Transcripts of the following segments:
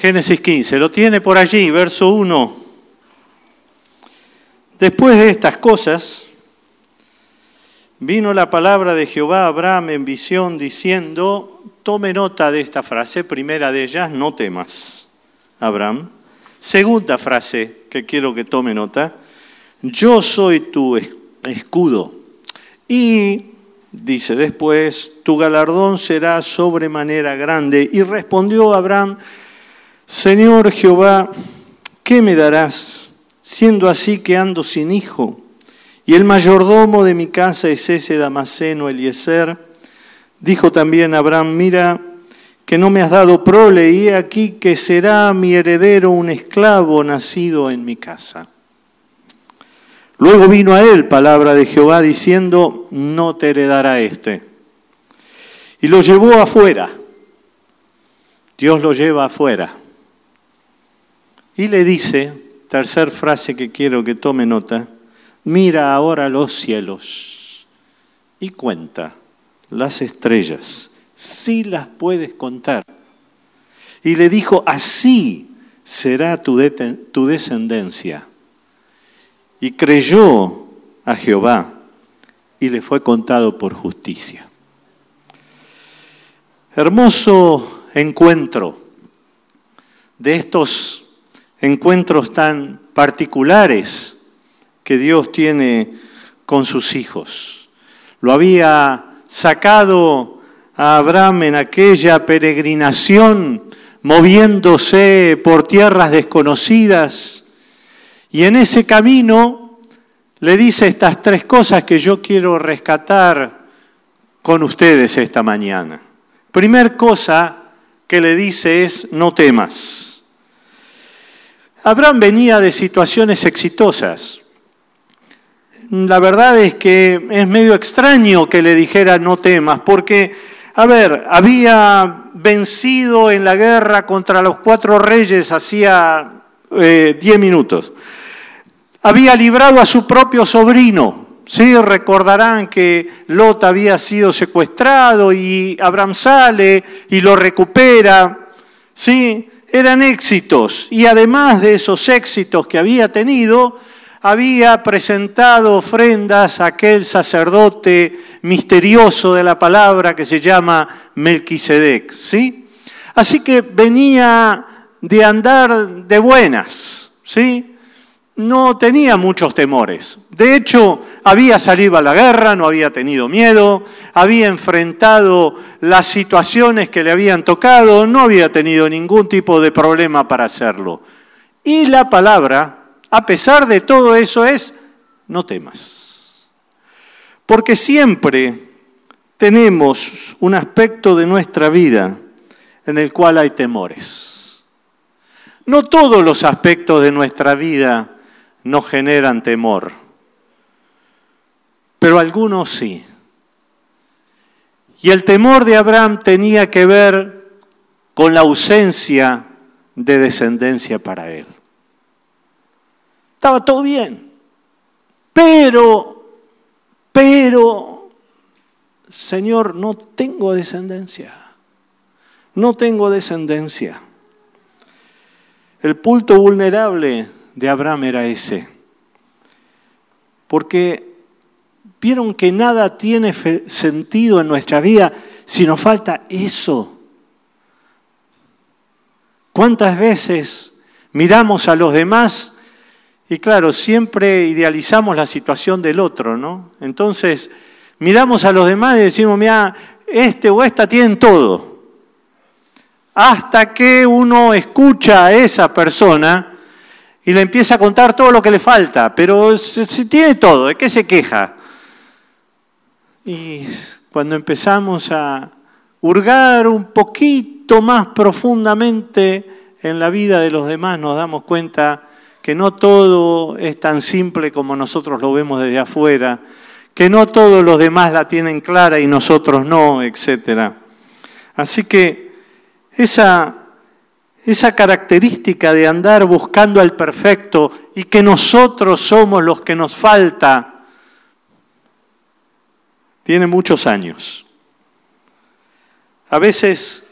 Génesis 15, lo tiene por allí, verso 1. Después de estas cosas, vino la palabra de Jehová a Abraham en visión diciendo, tome nota de esta frase, primera de ellas, no temas, Abraham. Segunda frase que quiero que tome nota, yo soy tu es- escudo. Y dice después, tu galardón será sobremanera grande. Y respondió Abraham, Señor Jehová, ¿qué me darás? Siendo así que ando sin hijo, y el mayordomo de mi casa es ese Damaseno Eliezer. Dijo también Abraham, mira que no me has dado prole, y he aquí que será mi heredero un esclavo nacido en mi casa. Luego vino a él palabra de Jehová diciendo, no te heredará este. Y lo llevó afuera. Dios lo lleva afuera. Y le dice, tercer frase que quiero que tome nota, mira ahora los cielos y cuenta las estrellas, si las puedes contar. Y le dijo, así será tu, tu descendencia. Y creyó a Jehová y le fue contado por justicia. Hermoso encuentro de estos encuentros tan particulares que Dios tiene con sus hijos. Lo había sacado a Abraham en aquella peregrinación, moviéndose por tierras desconocidas, y en ese camino le dice estas tres cosas que yo quiero rescatar con ustedes esta mañana. Primer cosa que le dice es, no temas. Abraham venía de situaciones exitosas. La verdad es que es medio extraño que le dijera no temas, porque, a ver, había vencido en la guerra contra los cuatro reyes hacía eh, diez minutos. Había librado a su propio sobrino. Sí, recordarán que Lot había sido secuestrado y Abraham sale y lo recupera. Sí, eran éxitos. Y además de esos éxitos que había tenido, había presentado ofrendas a aquel sacerdote misterioso de la palabra que se llama Melquisedec, ¿sí? Así que venía de andar de buenas, ¿sí? No tenía muchos temores. De hecho, había salido a la guerra, no había tenido miedo, había enfrentado las situaciones que le habían tocado, no había tenido ningún tipo de problema para hacerlo. Y la palabra, a pesar de todo eso, es, no temas. Porque siempre tenemos un aspecto de nuestra vida en el cual hay temores. No todos los aspectos de nuestra vida nos generan temor, pero algunos sí. Y el temor de Abraham tenía que ver con la ausencia de descendencia para él. Estaba todo bien, pero, pero, Señor, no tengo descendencia, no tengo descendencia. El punto vulnerable de Abraham era ese, porque vieron que nada tiene sentido en nuestra vida si nos falta eso. ¿Cuántas veces miramos a los demás y claro, siempre idealizamos la situación del otro, ¿no? Entonces, miramos a los demás y decimos, mira, este o esta tienen todo. Hasta que uno escucha a esa persona y le empieza a contar todo lo que le falta, pero si, tiene todo, ¿de qué se queja? Y cuando empezamos a hurgar un poquito más profundamente en la vida de los demás, nos damos cuenta que no todo es tan simple como nosotros lo vemos desde afuera, que no todos los demás la tienen clara y nosotros no, etc. Así que esa, esa característica de andar buscando al perfecto y que nosotros somos los que nos falta, tiene muchos años. A veces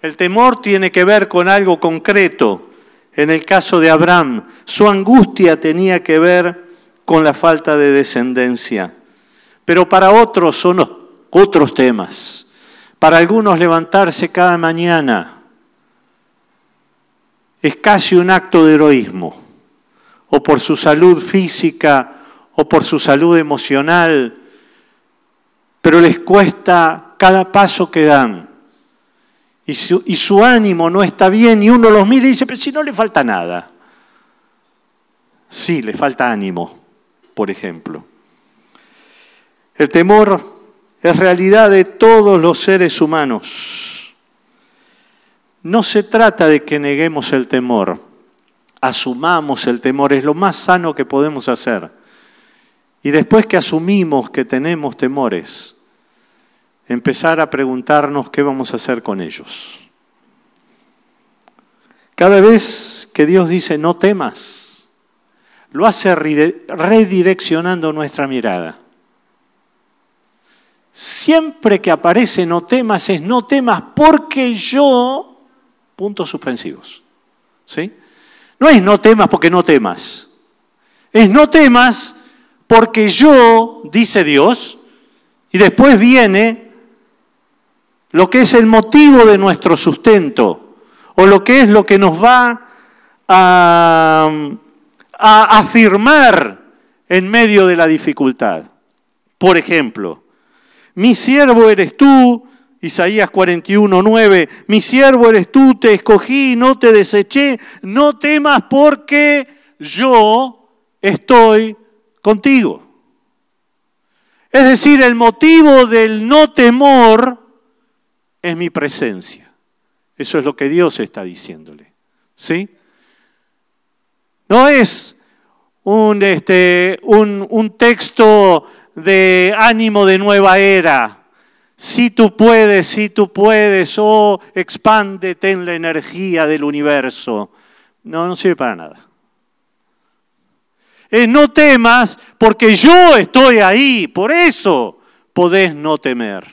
el temor tiene que ver con algo concreto. En el caso de Abraham, su angustia tenía que ver con la falta de descendencia. Pero para otros son otros temas. Para algunos levantarse cada mañana es casi un acto de heroísmo, o por su salud física, o por su salud emocional, pero les cuesta cada paso que dan. Y su, ánimo no está bien y uno los mira y dice, pero si no le falta nada. Sí, le falta ánimo, por ejemplo. El temor es realidad de todos los seres humanos. No se trata de que neguemos el temor, asumamos el temor, es lo más sano que podemos hacer. Y después que asumimos que tenemos temores, empezar a preguntarnos qué vamos a hacer con ellos. Cada vez que Dios dice no temas, lo hace redireccionando nuestra mirada. Siempre que aparece no temas es no temas porque yo, puntos suspensivos. ¿Sí? No es no temas porque no temas. Es no temas porque yo, dice Dios, y después viene lo que es el motivo de nuestro sustento, o lo que es lo que nos va a, a afirmar en medio de la dificultad. Por ejemplo, mi siervo eres tú, Isaías 41, 9, mi siervo eres tú, te escogí, no te deseché, no temas porque yo estoy contigo. Es decir, el motivo del no temor es mi presencia. Eso es lo que Dios está diciéndole. ¿Sí? No es un, este, un, un texto de ánimo de nueva era. Si tú puedes, si tú puedes, oh, expándete en la energía del universo. No, no sirve para nada no temas porque yo estoy ahí, por eso podés no temer.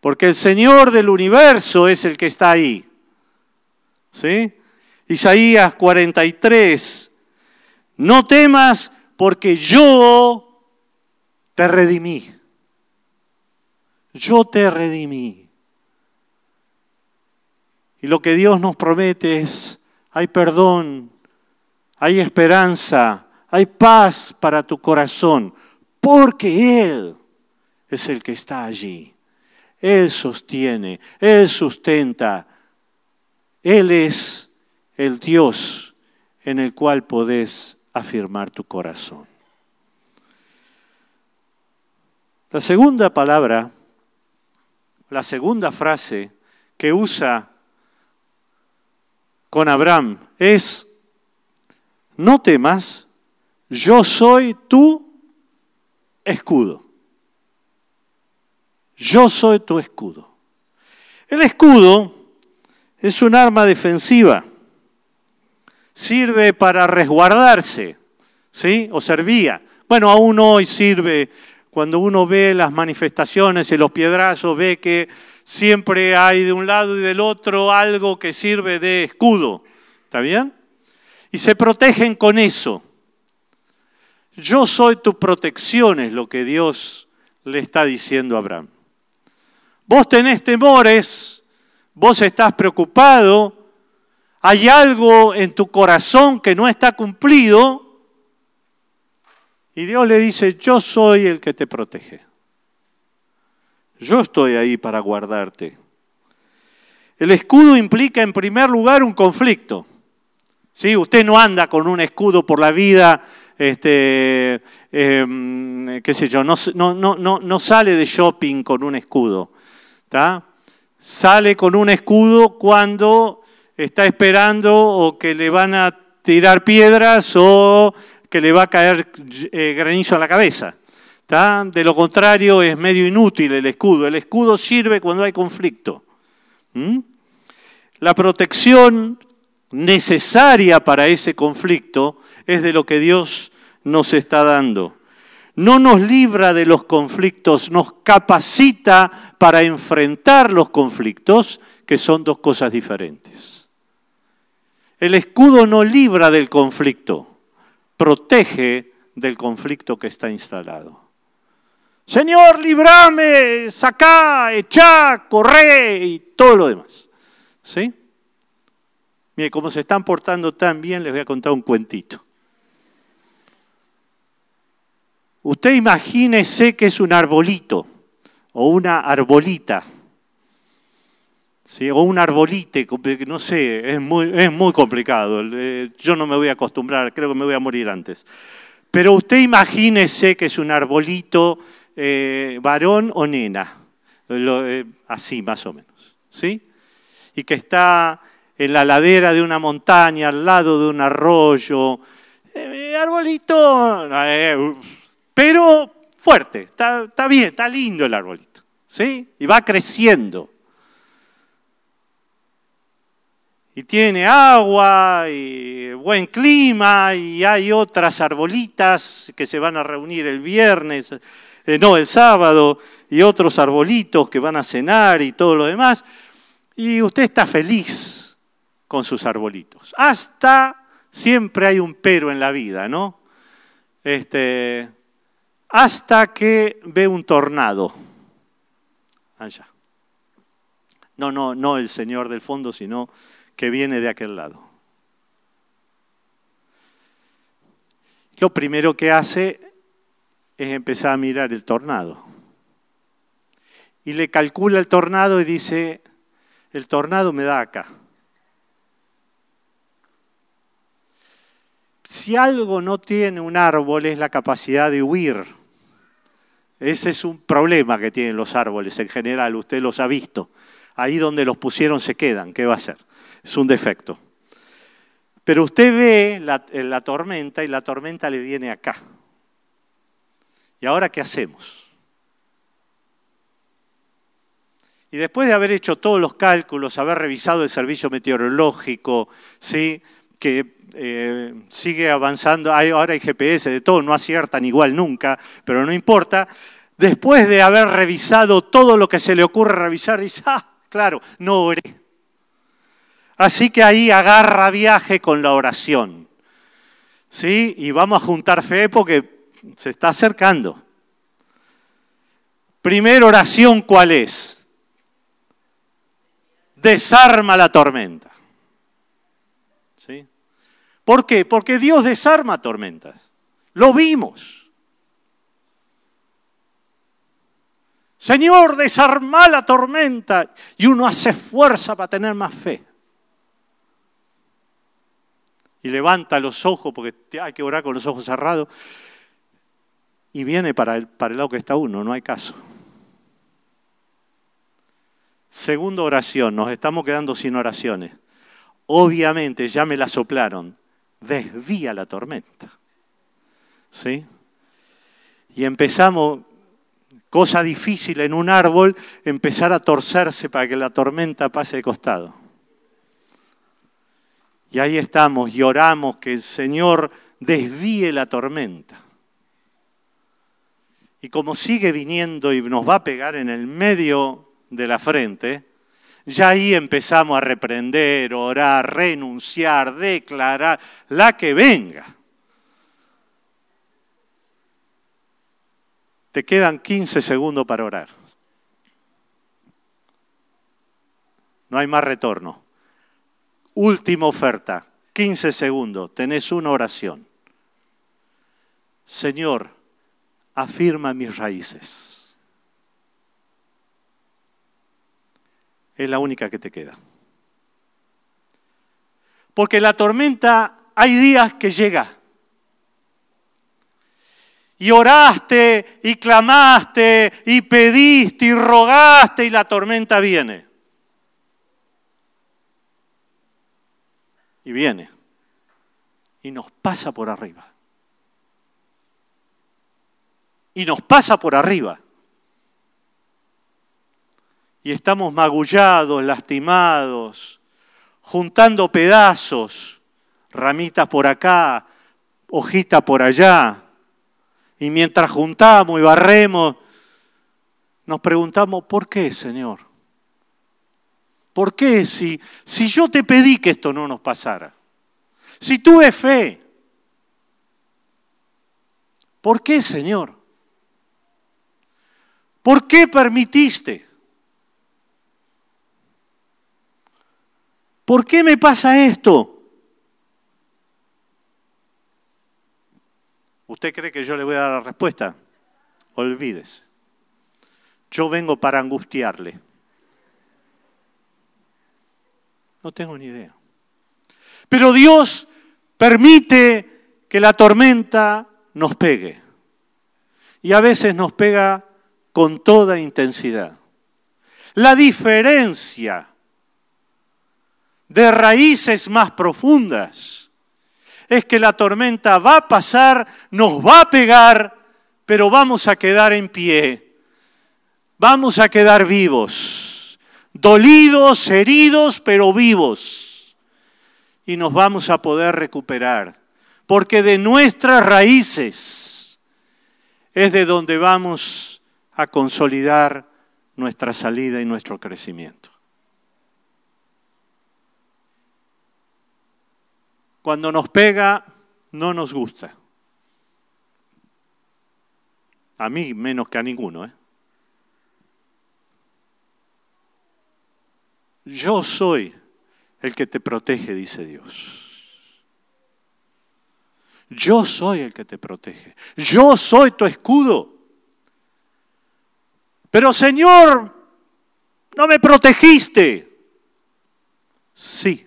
Porque el Señor del universo es el que está ahí. ¿Sí? Isaías 43, no temas porque yo te redimí. Yo te redimí. Y lo que Dios nos promete es, hay perdón hay esperanza, hay paz para tu corazón, porque Él es el que está allí. Él sostiene, Él sustenta. Él es el Dios en el cual podés afirmar tu corazón. La segunda palabra, la segunda frase que usa con Abraham es no temas, yo soy tu escudo. Yo soy tu escudo. El escudo es un arma defensiva. Sirve para resguardarse, ¿sí? O servía. Bueno, aún hoy sirve cuando uno ve las manifestaciones y los piedrazos, ve que siempre hay de un lado y del otro algo que sirve de escudo. ¿Está bien? y se protegen con eso. Yo soy tu protección, es lo que Dios le está diciendo a Abraham. Vos tenés temores, vos estás preocupado, hay algo en tu corazón que no está cumplido, y Dios le dice, yo soy el que te protege. Yo estoy ahí para guardarte. El escudo implica en primer lugar un conflicto. ¿Sí? Usted no anda con un escudo por la vida este, em, qué sé yo, no, no, no, no sale de shopping con un escudo. Sale con un escudo cuando está esperando o que le van a tirar piedras o que le va a caer eh, granizo a la cabeza. ¿tá? De lo contrario es medio inútil el escudo. El escudo sirve cuando hay conflicto. La protección necesaria para ese conflicto es de lo que Dios nos está dando. No nos libra de los conflictos, nos capacita para enfrentar los conflictos, que son dos cosas diferentes. El escudo no libra del conflicto, protege del conflicto que está instalado. Señor, librame, sacá, echá, corre y todo lo demás. ¿Sí? Mire, como se están portando tan bien, les voy a contar un cuentito. Usted imagínese que es un arbolito o una arbolita, o un arbolite, no sé, es muy, complicado. Eh, yo no me voy a acostumbrar, creo que me voy a morir antes. Pero usted imagínese que es un arbolito eh, varón o nena, eh, así más o menos, ¿sí? Y que está en la ladera de una montaña, al lado de un arroyo. arbolito, pero fuerte, está, bien, está lindo el arbolito, ¿sí? Y va creciendo. Y tiene agua y buen clima y hay otras arbolitas que se van a reunir el viernes, eh, no, el sábado, y otros arbolitos que van a cenar y todo lo demás. Y usted está feliz con sus arbolitos. Hasta siempre hay un pero en la vida, ¿no? Este, hasta que ve un tornado. Allá. No, no, no el señor del fondo, sino que viene de aquel lado. Lo primero que hace es empezar a mirar el tornado. Y le calcula el tornado y dice, el tornado me da acá. Si algo no tiene un árbol es la capacidad de huir. Ese es un problema que tienen los árboles en general, usted los ha visto. Ahí donde los pusieron se quedan, ¿qué va a hacer? Es un defecto. Pero usted ve la, la tormenta y la tormenta le viene acá. ¿Y ahora qué hacemos? Y después de haber hecho todos los cálculos, haber revisado el servicio meteorológico, ¿sí? que eh, sigue avanzando, ahora hay GPS de todo, no aciertan igual nunca, pero no importa. Después de haber revisado todo lo que se le ocurre revisar, dice, ah, claro, no oré. Así que ahí agarra viaje con la oración. ¿Sí? Y vamos a juntar fe porque se está acercando. Primera oración, ¿cuál es? Desarma la tormenta. ¿Por qué? Porque Dios desarma tormentas. Lo vimos. Señor, desarma la tormenta. Y uno hace fuerza para tener más fe. Y levanta los ojos, porque hay que orar con los ojos cerrados. Y viene para el, para el lado que está uno, no hay caso. Segunda oración, nos estamos quedando sin oraciones. Obviamente ya me la soplaron desvía la tormenta. ¿Sí? Y empezamos, cosa difícil en un árbol, empezar a torcerse para que la tormenta pase de costado. Y ahí estamos y oramos que el Señor desvíe la tormenta. Y como sigue viniendo y nos va a pegar en el medio de la frente, ya ahí empezamos a reprender, orar, renunciar, declarar, la que venga. Te quedan 15 segundos para orar. No hay más retorno. Última oferta, 15 segundos, tenés una oración. Señor, afirma mis raíces. es la única que te queda. Porque la tormenta hay días que llega. y oraste y clamaste y pediste y rogaste y la tormenta viene. Y viene. Y nos pasa por arriba. Y nos pasa por arriba. Y estamos magullados, lastimados, juntando pedazos, ramitas por acá, hojita por allá y mientras juntamos y barremos, nos preguntamos, ¿por qué, Señor? ¿Por qué si, si yo te pedí que esto no nos pasara? Si tuve fe, ¿por qué, Señor? ¿Por qué permitiste? ¿Por qué me pasa esto? ¿Usted cree que yo le voy a dar la respuesta? Olvídese. Yo vengo para angustiarle. No tengo ni idea. Pero Dios permite que la tormenta nos pegue. Y a veces nos pega con toda intensidad. La diferencia de raíces más profundas es que la tormenta va a pasar, nos va a pegar, pero vamos a quedar en pie. Vamos a quedar vivos, dolidos, heridos, pero vivos. Y nos vamos a poder recuperar, porque de nuestras raíces es de donde vamos a consolidar nuestra salida y nuestro crecimiento. Cuando nos pega, no nos gusta. A mí menos que a ninguno. ¿eh? Yo soy el que te protege, dice Dios. Yo soy el que te protege. Yo soy tu escudo. Pero Señor, no me protegiste. Sí,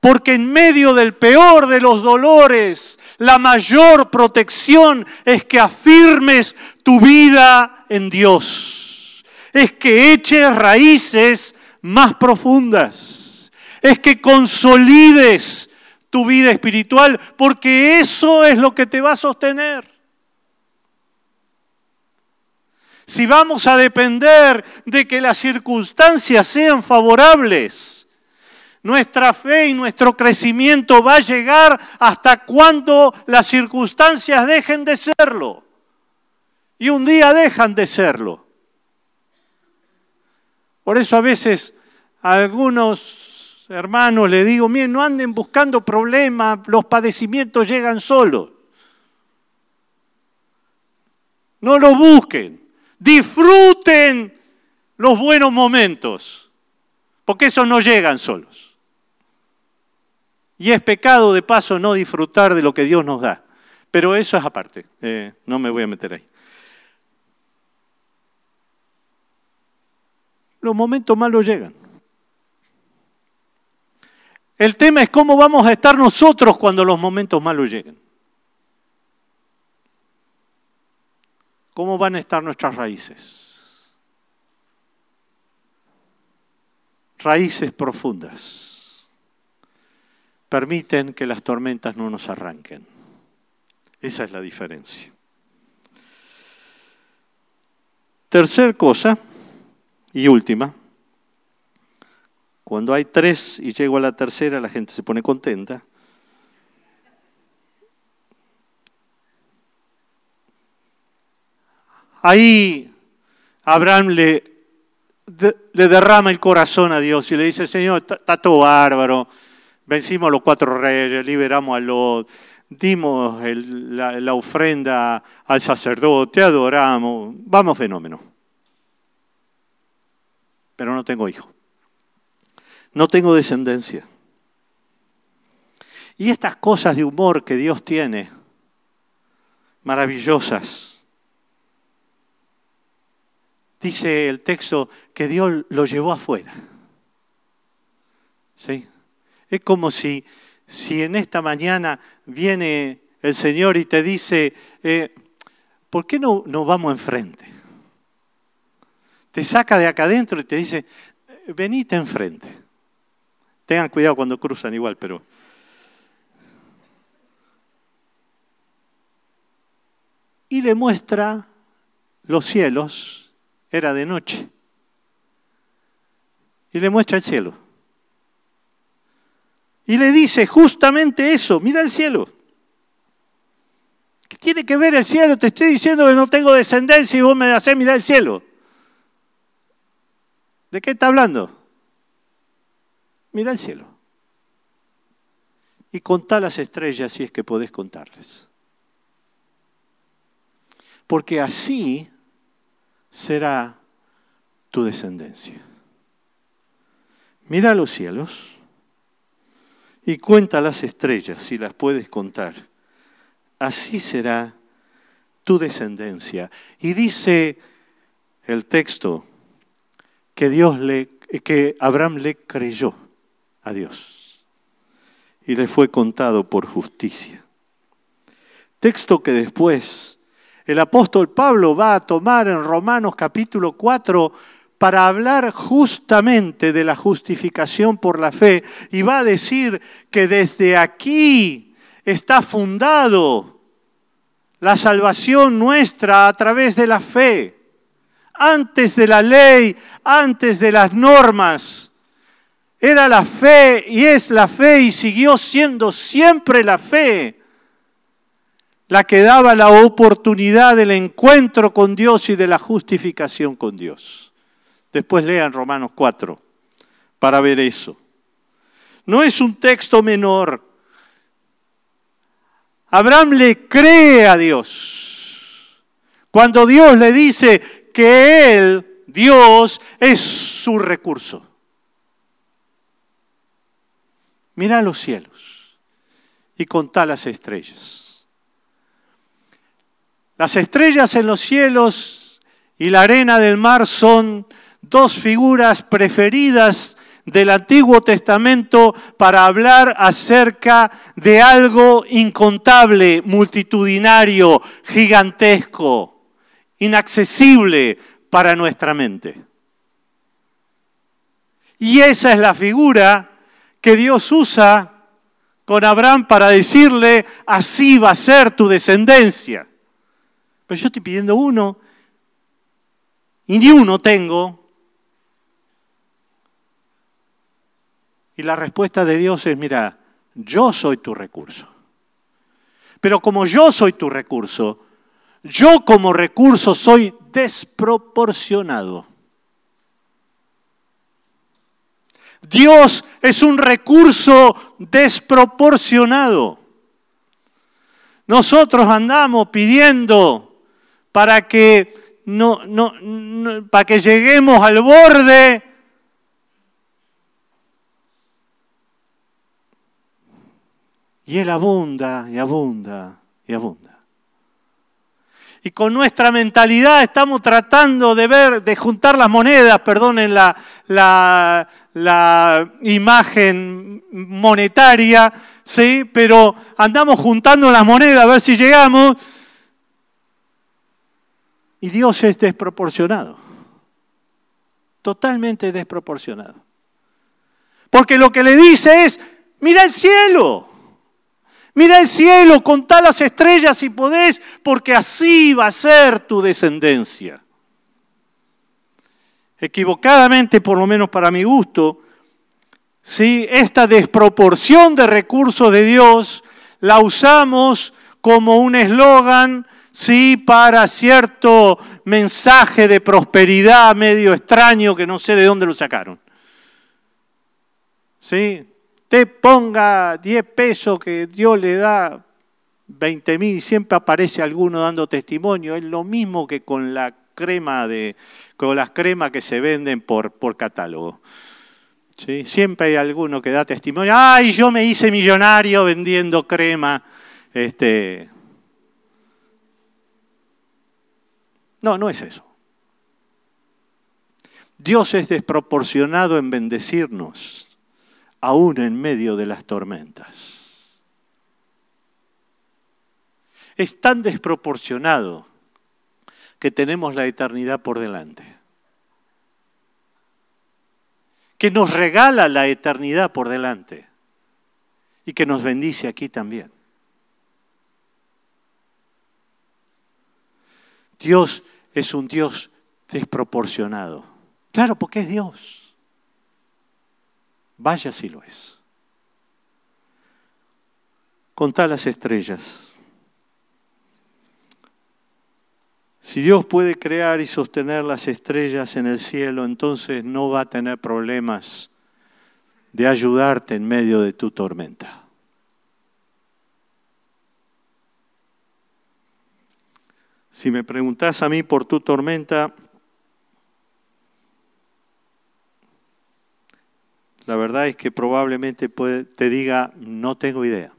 porque en medio del peor de los dolores, la mayor protección es que afirmes tu vida en Dios. Es que eches raíces más profundas. Es que consolides tu vida espiritual, porque eso es lo que te va a sostener. Si vamos a depender de que las circunstancias sean favorables, nuestra fe y nuestro crecimiento va a llegar hasta cuando las circunstancias dejen de serlo. Y un día dejan de serlo. Por eso a veces a algunos hermanos le digo, miren, no anden buscando problemas, los padecimientos llegan solos. No lo busquen, disfruten los buenos momentos, porque esos no llegan solos. Y es pecado de paso no disfrutar de lo que Dios nos da. Pero eso es aparte, eh, no me voy a meter ahí. Los momentos malos llegan. El tema es cómo vamos a estar nosotros cuando los momentos malos lleguen. ¿Cómo van a estar nuestras raíces? Raíces profundas permiten que las tormentas no nos arranquen. Esa es la diferencia. Tercer cosa y última, cuando hay tres y llego a la tercera, la gente se pone contenta. Ahí Abraham le, derrama el corazón a Dios y le dice, Señor, está todo bárbaro, Vencimos a los cuatro reyes, liberamos a los, dimos la, la, ofrenda al sacerdote, adoramos, vamos fenómeno. Pero no tengo hijo. No tengo descendencia. Y estas cosas de humor que Dios tiene, maravillosas, dice el texto que Dios lo llevó afuera. ¿Sí? Es como si, si en esta mañana viene el Señor y te dice, eh, ¿por qué no, no vamos enfrente? Te saca de acá adentro y te dice, venite enfrente. Tengan cuidado cuando cruzan igual, pero... Y le muestra los cielos, era de noche, y le muestra el cielo. Y le dice justamente eso, mira el cielo. ¿Qué tiene que ver el cielo? Te estoy diciendo que no tengo descendencia y vos me haces mirar el cielo. ¿De qué está hablando? Mira el cielo. Y contá las estrellas si es que podés contarles. Porque así será tu descendencia. Mira los cielos y cuenta las estrellas si las puedes contar. Así será tu descendencia. Y dice el texto que Dios le que Abraham le creyó a Dios y le fue contado por justicia. Texto que después el apóstol Pablo va a tomar en Romanos capítulo 4 para hablar justamente de la justificación por la fe y va a decir que desde aquí está fundado la salvación nuestra a través de la fe. Antes de la ley, antes de las normas, era la fe y es la fe y siguió siendo siempre la fe la que daba la oportunidad del encuentro con Dios y de la justificación con Dios. Después lean Romanos 4 para ver eso. No es un texto menor. Abraham le cree a Dios. Cuando Dios le dice que Él, Dios, es su recurso. Mira los cielos y contá las estrellas. Las estrellas en los cielos y la arena del mar son dos figuras preferidas del Antiguo Testamento para hablar acerca de algo incontable, multitudinario, gigantesco, inaccesible para nuestra mente. Y esa es la figura que Dios usa con Abraham para decirle, así va a ser tu descendencia. Pero yo estoy pidiendo uno y ni uno tengo. Y la respuesta de Dios es, mira, yo soy tu recurso. Pero como yo soy tu recurso, yo como recurso soy desproporcionado. Dios es un recurso desproporcionado. Nosotros andamos pidiendo para que, no, no, para que lleguemos al borde. Y Él abunda y abunda y abunda. Y con nuestra mentalidad estamos tratando de ver, de juntar las monedas, perdonen la, la, imagen monetaria, ¿sí? pero andamos juntando las monedas a ver si llegamos y Dios es desproporcionado. Totalmente desproporcionado. Porque lo que le dice es, mira el cielo. Mira el cielo, contá las estrellas si podés, porque así va a ser tu descendencia. Equivocadamente, por lo menos para mi gusto, ¿sí? esta desproporción de recursos de Dios la usamos como un eslogan sí, para cierto mensaje de prosperidad medio extraño que no sé de dónde lo sacaron. ¿Sí? Te ponga 10 pesos que Dios le da 20 mil siempre aparece alguno dando testimonio. Es lo mismo que con la crema de, con las cremas que se venden por, catálogo. Siempre hay alguno que da testimonio. Ay, yo me hice millonario vendiendo crema. Este, No, no es eso. Dios es desproporcionado en bendecirnos, aún en medio de las tormentas. es tan desproporcionado que tenemos la eternidad por delante. Que nos regala la eternidad por delante y que nos bendice aquí también. Dios es un Dios desproporcionado. Claro, porque es Dios. Vaya si lo es. Contá las estrellas. Si Dios puede crear y sostener las estrellas en el cielo, entonces no va a tener problemas de ayudarte en medio de tu tormenta. Si me preguntas a mí por tu tormenta, la verdad es que probablemente te diga, no tengo idea.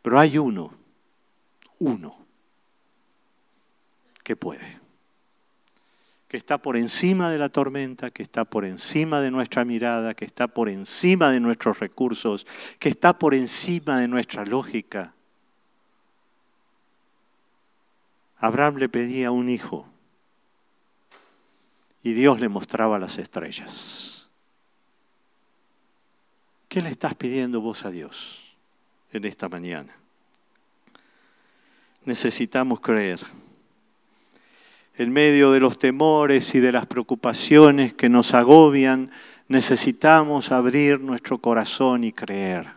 Pero hay uno, uno, que puede, que está por encima de la tormenta, que está por encima de nuestra mirada, que está por encima de nuestros recursos, que está por encima de nuestra lógica Abraham le pedía un hijo y Dios le mostraba las estrellas. ¿Qué le estás pidiendo vos a Dios en esta mañana? Necesitamos creer. En medio de los temores y de las preocupaciones que nos agobian, necesitamos abrir nuestro corazón y creer.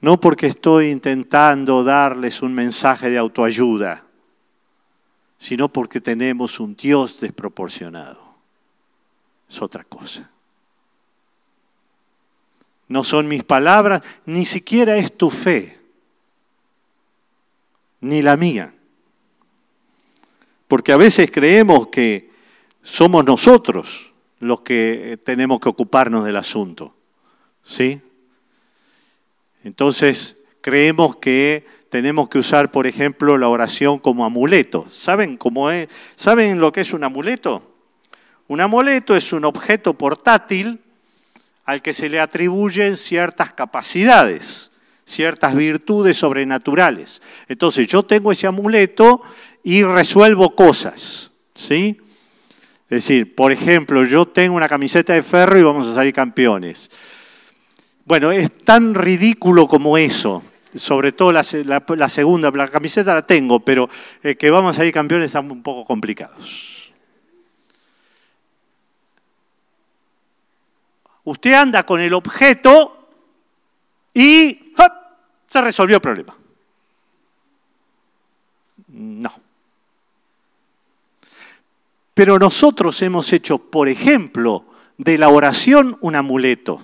No porque estoy intentando darles un mensaje de autoayuda, sino porque tenemos un Dios desproporcionado. Es otra cosa. No son mis palabras, ni siquiera es tu fe, ni la mía. Porque a veces creemos que somos nosotros los que tenemos que ocuparnos del asunto. ¿Sí? Entonces, creemos que tenemos que usar, por ejemplo, la oración como amuleto. ¿Saben cómo es? ¿Saben lo que es un amuleto? Un amuleto es un objeto portátil al que se le atribuyen ciertas capacidades, ciertas virtudes sobrenaturales. Entonces, yo tengo ese amuleto y resuelvo cosas, ¿sí? Es decir, por ejemplo, yo tengo una camiseta de ferro y vamos a salir campeones. Bueno, es tan ridículo como eso, sobre todo la, segunda, la camiseta la tengo, pero eh, que vamos a ir campeones están un poco complicados. Usted anda con el objeto y se resolvió el problema. No. Pero nosotros hemos hecho, por ejemplo, de la oración un amuleto.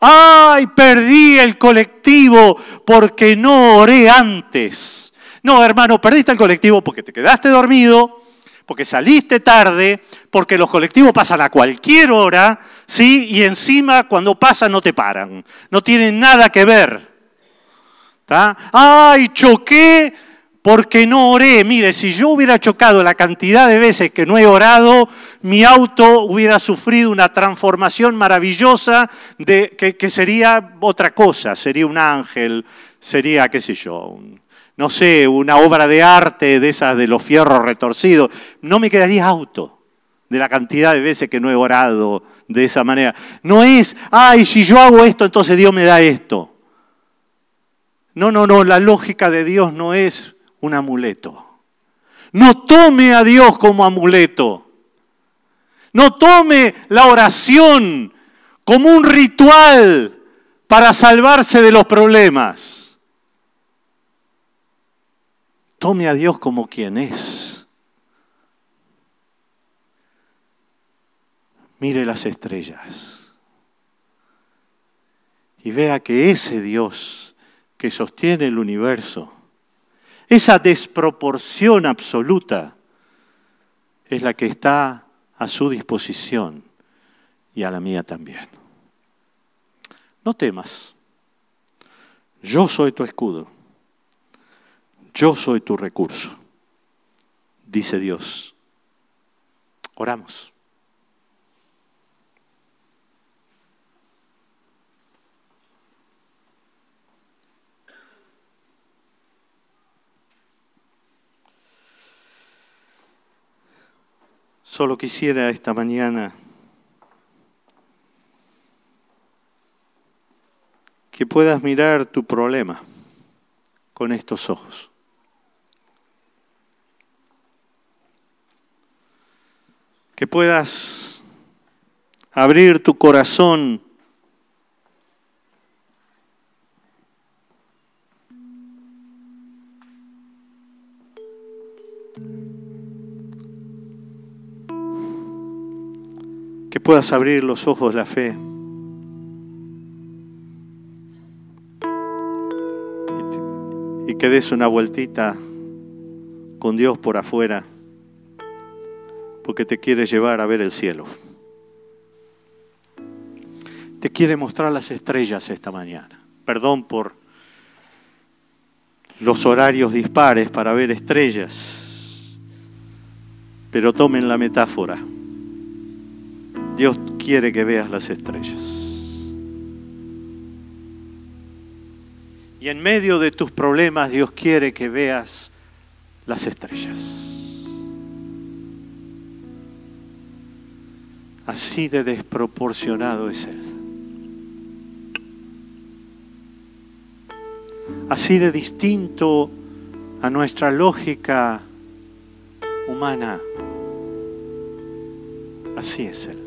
¡Ay, perdí el colectivo porque no oré antes! No, hermano, perdiste el colectivo porque te quedaste dormido, porque saliste tarde, porque los colectivos pasan a cualquier hora, ¿sí? Y encima cuando pasan no te paran. No tienen nada que ver. ¡Ay, choqué porque no oré. Mire, si yo hubiera chocado la cantidad de veces que no he orado, mi auto hubiera sufrido una transformación maravillosa de, que, sería otra cosa, sería un ángel, sería, qué sé yo, no sé, una obra de arte de esas de los fierros retorcidos. No me quedaría auto de la cantidad de veces que no he orado de esa manera. No es, ay, si yo hago esto, entonces Dios me da esto. No, no, no, la lógica de Dios no es un amuleto. No tome a Dios como amuleto. No tome la oración como un ritual para salvarse de los problemas. Tome a Dios como quien es. Mire las estrellas y vea que ese Dios que sostiene el universo esa desproporción absoluta es la que está a su disposición y a la mía también. No temas. Yo soy tu escudo. Yo soy tu recurso, dice Dios. Oramos. Solo quisiera esta mañana que puedas mirar tu problema con estos ojos. Que puedas abrir tu corazón puedas abrir los ojos de la fe. Y, y que des una vueltita con Dios por afuera, porque te quiere llevar a ver el cielo. Te quiere mostrar las estrellas esta mañana. Perdón por los horarios dispares para ver estrellas, pero tomen la metáfora. Dios quiere que veas las estrellas. Y en medio de tus problemas, Dios quiere que veas las estrellas. Así de desproporcionado es Él. Así de distinto a nuestra lógica humana. Así es Él.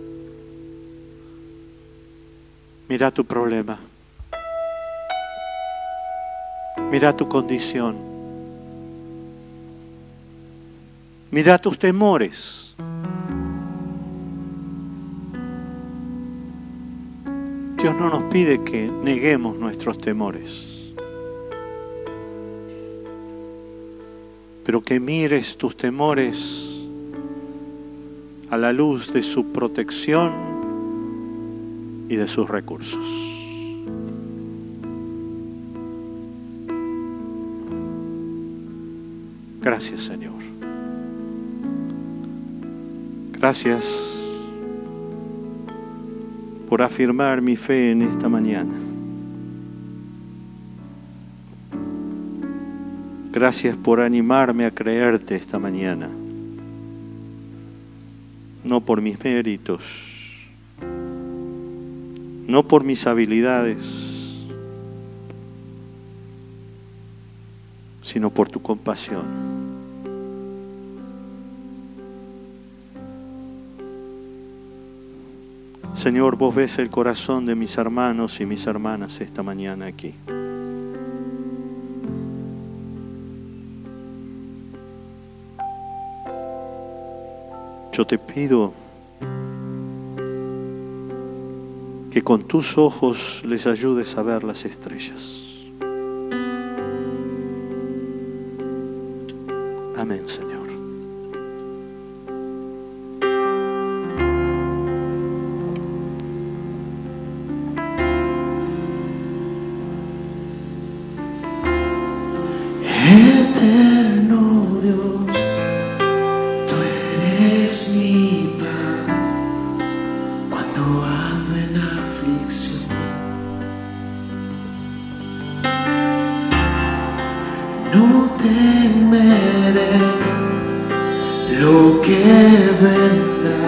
Mira tu problema. Mira tu condición. Mira tus temores. Dios no nos pide que neguemos nuestros temores, pero que mires tus temores a la luz de su protección y de sus recursos. Gracias Señor. Gracias por afirmar mi fe en esta mañana. Gracias por animarme a creerte esta mañana. No por mis méritos, no por mis habilidades, sino por tu compasión. Señor, vos ves el corazón de mis hermanos y mis hermanas esta mañana aquí. Yo te pido que con tus ojos les ayudes a ver las estrellas. No temeré lo que vendrá,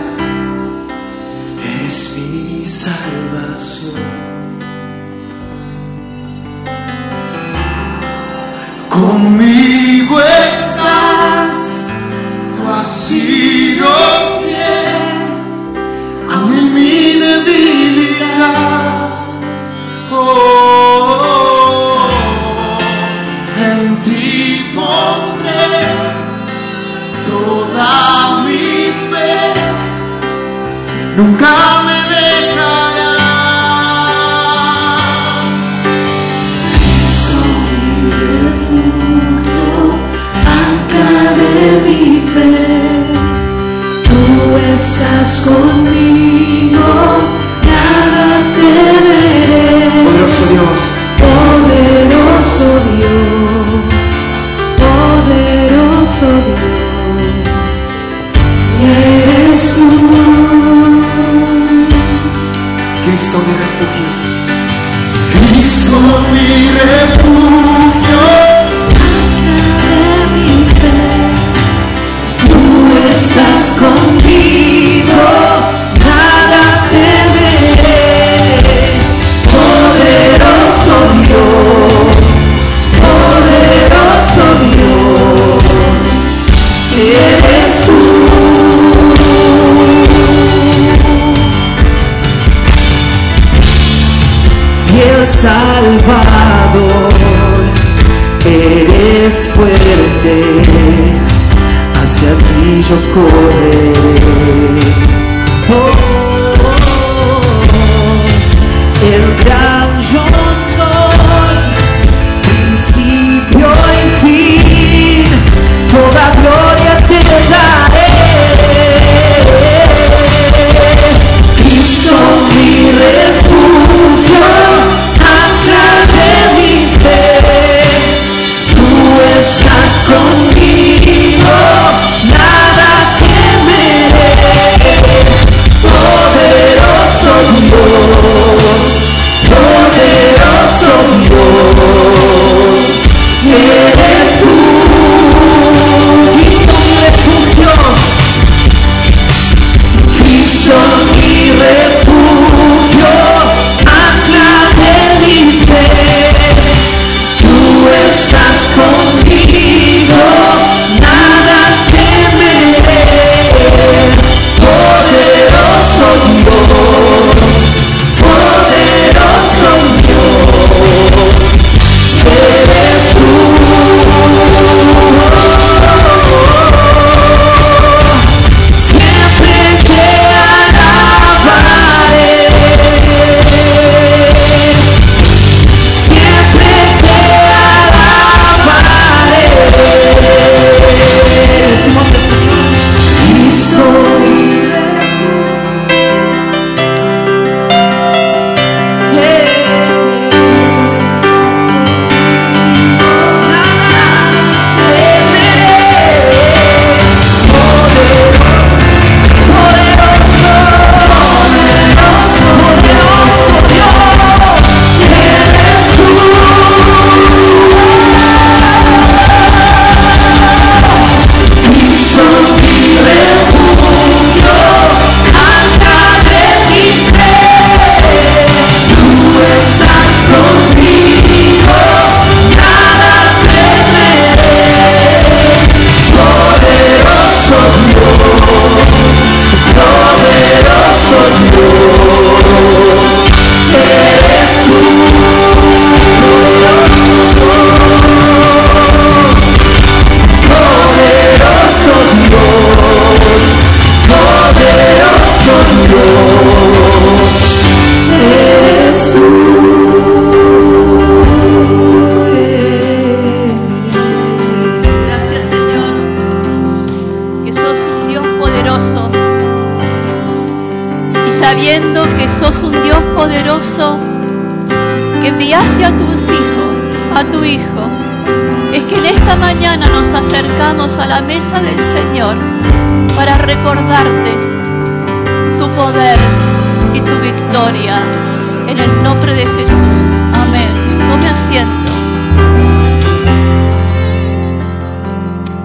mi refugio.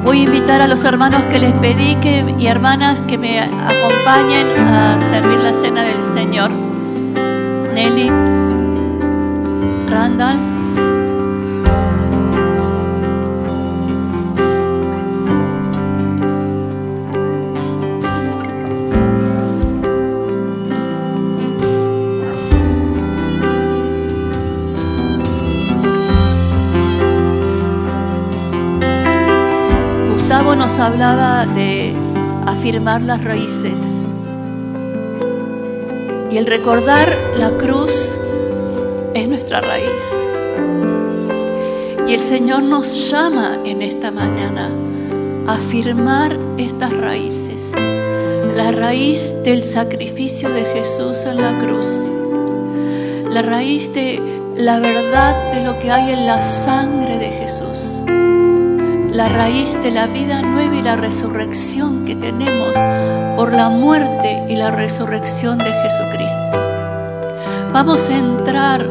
Voy a invitar a los hermanos que les pedí que, y hermanas que me acompañen a servir la cena del Señor. Nelly, Randall. Hablaba de afirmar las raíces. Y el recordar la cruz es nuestra raíz. Y el Señor nos llama en esta mañana a afirmar estas raíces. La raíz del sacrificio de Jesús en la cruz. La raíz de la verdad de lo que hay en la sangre de Jesús la raíz de la vida nueva y la resurrección que tenemos por la muerte y la resurrección de Jesucristo. Vamos a entrar